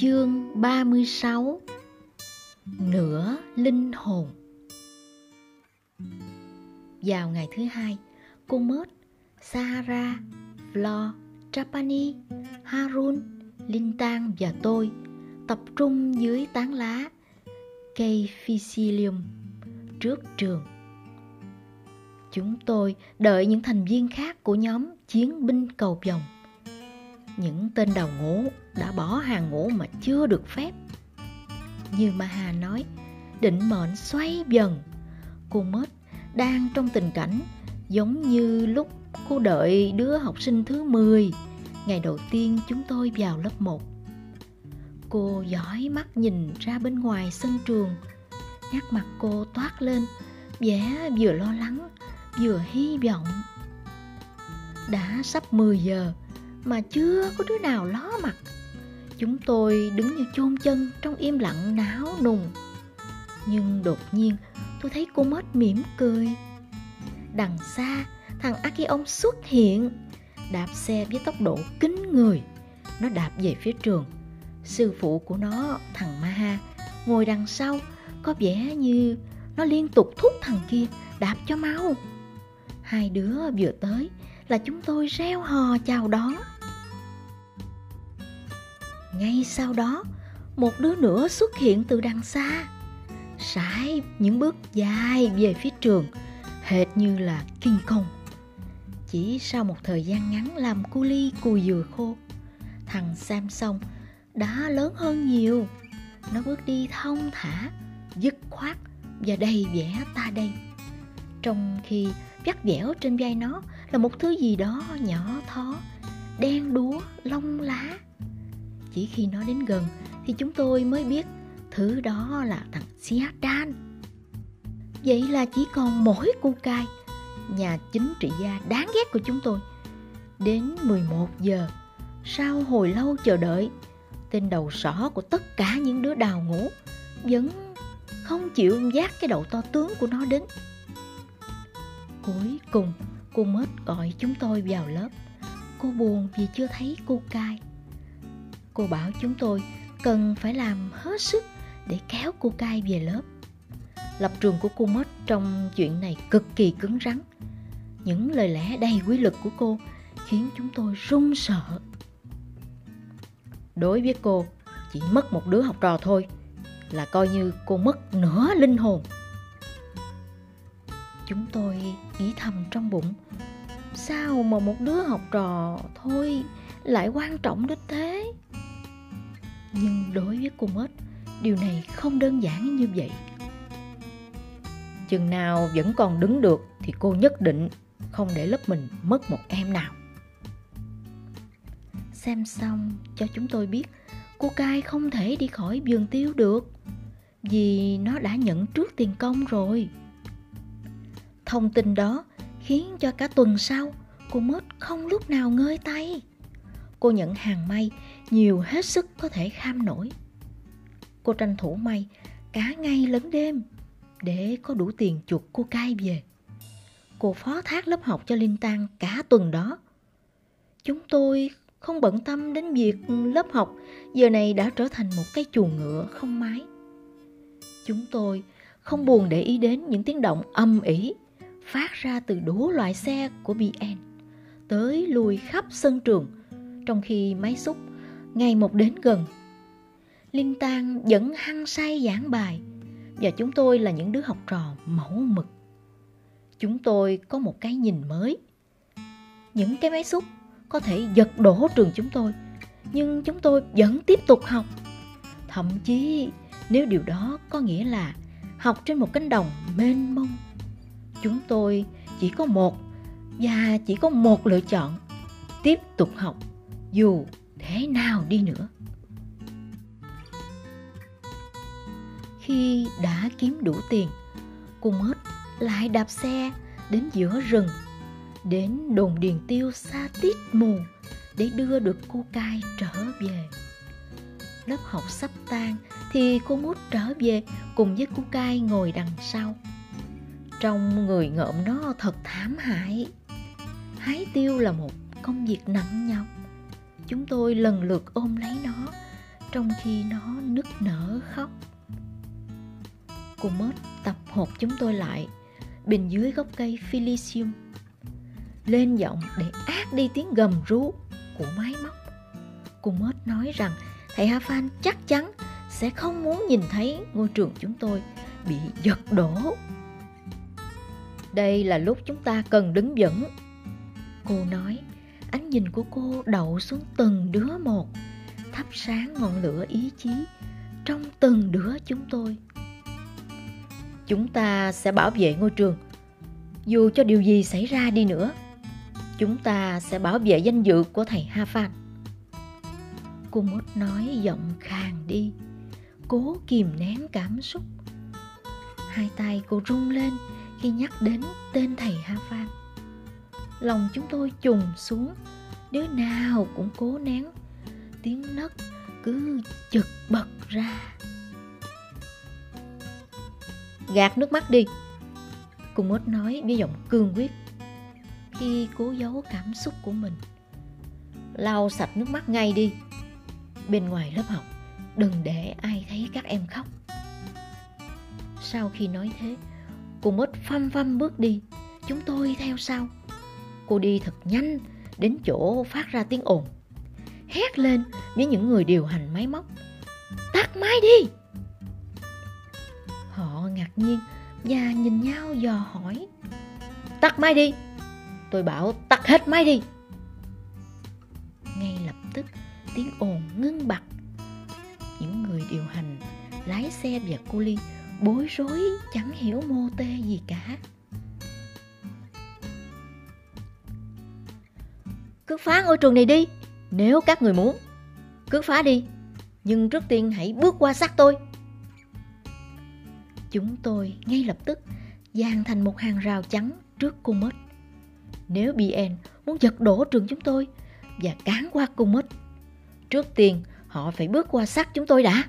Chương 36 Nửa linh hồn. Vào ngày thứ hai, cô Mớt, Sahara, Flo, Trapani, Harun, Linh Tang và tôi tập trung dưới tán lá cây Phycilium trước trường. Chúng tôi đợi những thành viên khác của nhóm chiến binh cầu vòng những tên đầu ngũ đã bỏ hàng ngũ mà chưa được phép. Như Maha nói, định mệnh xoay dần. Cô Mết đang trong tình cảnh giống như lúc cô đợi đứa học sinh thứ 10 ngày đầu tiên chúng tôi vào lớp 1. Cô dõi mắt nhìn ra bên ngoài sân trường, nét mặt cô toát lên, vẻ vừa lo lắng, vừa hy vọng. Đã sắp 10 giờ, mà chưa có đứa nào ló mặt. Chúng tôi đứng như chôn chân trong im lặng náo nùng. Nhưng đột nhiên, tôi thấy cô mất mỉm cười. Đằng xa, thằng Akion xuất hiện, đạp xe với tốc độ kính người. Nó đạp về phía trường. Sư phụ của nó, thằng Maha, ngồi đằng sau, có vẻ như nó liên tục thúc thằng kia đạp cho mau. Hai đứa vừa tới là chúng tôi reo hò chào đón. Ngay sau đó, một đứa nữa xuất hiện từ đằng xa, sải những bước dài về phía trường, hệt như là kinh công chỉ sau một thời gian ngắn làm cu ly cùi dừa khô, thằng samson đã lớn hơn nhiều. Nó bước đi thong thả, dứt khoát và đầy vẻ ta đây. Trong khi vắt vẻo trên vai nó là một thứ gì đó nhỏ thó đen đúa lông lá chỉ khi nó đến gần thì chúng tôi mới biết thứ đó là thằng Siadan. Vậy là chỉ còn mỗi cu cai, nhà chính trị gia đáng ghét của chúng tôi. Đến 11 giờ, sau hồi lâu chờ đợi, tên đầu sỏ của tất cả những đứa đào ngũ vẫn không chịu giác cái đầu to tướng của nó đến. Cuối cùng, cô mết gọi chúng tôi vào lớp. Cô buồn vì chưa thấy cô cai. Cô bảo chúng tôi cần phải làm hết sức để kéo cô cai về lớp. Lập trường của cô mất trong chuyện này cực kỳ cứng rắn. Những lời lẽ đầy quy lực của cô khiến chúng tôi run sợ. Đối với cô, chỉ mất một đứa học trò thôi là coi như cô mất nửa linh hồn. Chúng tôi nghĩ thầm trong bụng, sao mà một đứa học trò thôi lại quan trọng đến thế? nhưng đối với cô mết điều này không đơn giản như vậy. Chừng nào vẫn còn đứng được thì cô nhất định không để lớp mình mất một em nào. Xem xong cho chúng tôi biết cô cai không thể đi khỏi vườn tiêu được vì nó đã nhận trước tiền công rồi thông tin đó khiến cho cả tuần sau cô mất không lúc nào ngơi tay cô nhận hàng may nhiều hết sức có thể kham nổi. Cô tranh thủ may cả ngày lẫn đêm để có đủ tiền chuộc cô cai về. Cô phó thác lớp học cho Linh Tăng cả tuần đó. Chúng tôi không bận tâm đến việc lớp học giờ này đã trở thành một cái chuồng ngựa không mái. Chúng tôi không buồn để ý đến những tiếng động âm ỉ phát ra từ đủ loại xe của BN tới lùi khắp sân trường trong khi máy xúc ngày một đến gần. Linh Tang vẫn hăng say giảng bài và chúng tôi là những đứa học trò mẫu mực. Chúng tôi có một cái nhìn mới. Những cái máy xúc có thể giật đổ trường chúng tôi, nhưng chúng tôi vẫn tiếp tục học. Thậm chí nếu điều đó có nghĩa là học trên một cánh đồng mênh mông, chúng tôi chỉ có một và chỉ có một lựa chọn, tiếp tục học dù thế nào đi nữa. Khi đã kiếm đủ tiền cô mết lại đạp xe đến giữa rừng đến đồn điền tiêu xa tít mù để đưa được cô cai trở về. Lớp học sắp tan thì cô mút trở về cùng với cô cai ngồi đằng sau trong người ngợm nó thật thảm hại hái tiêu là một công việc nặng nhọc chúng tôi lần lượt ôm lấy nó, trong khi nó nức nở, khóc. Cô mớt tập hộp chúng tôi lại, bên dưới gốc cây Philisium. Lên giọng để át đi tiếng gầm rú của máy móc. Cô mớt nói rằng, thầy Ha Phan chắc chắn sẽ không muốn nhìn thấy ngôi trường chúng tôi bị giật đổ. Đây là lúc chúng ta cần đứng vững. Cô nói, ánh nhìn của cô đậu xuống từng đứa một, thắp sáng ngọn lửa ý chí trong từng đứa chúng tôi. Chúng ta sẽ bảo vệ ngôi trường, dù cho điều gì xảy ra đi nữa. Chúng ta sẽ bảo vệ danh dự của thầy Ha Phan. Cô mốt nói giọng khàn đi, cố kìm nén cảm xúc. Hai tay cô rung lên khi nhắc đến tên thầy Ha Phan. Lòng chúng tôi trùng xuống, đứa nào cũng cố nén, tiếng nấc cứ chực bật ra. Gạt nước mắt đi, Cùng mốt nói với giọng cương quyết khi cố giấu cảm xúc của mình. Lau sạch nước mắt ngay đi, bên ngoài lớp học đừng để ai thấy các em khóc sau khi nói thế cô mất phăm phăm bước đi. Chúng tôi theo sau. Cô đi thật nhanh đến chỗ phát ra tiếng ồn. Hét lên với những người điều hành máy móc. Tắt máy đi! Họ ngạc nhiên và nhìn nhau dò hỏi. Tắt máy đi! Tôi bảo tắt hết máy đi! Ngay lập tức, tiếng ồn ngưng bặt. Những người điều hành lái xe và cô ly bối rối, chẳng hiểu mô tê gì cả. Cứ phá ngôi trường này đi, nếu các người muốn. Cứ phá đi, nhưng trước tiên hãy bước qua xác tôi. Chúng tôi ngay lập tức dàn thành một hàng rào trắng trước cô mất nếu bn muốn giật đổ trường chúng tôi và cán qua cô mất Trước tiên họ phải bước qua xác chúng tôi đã.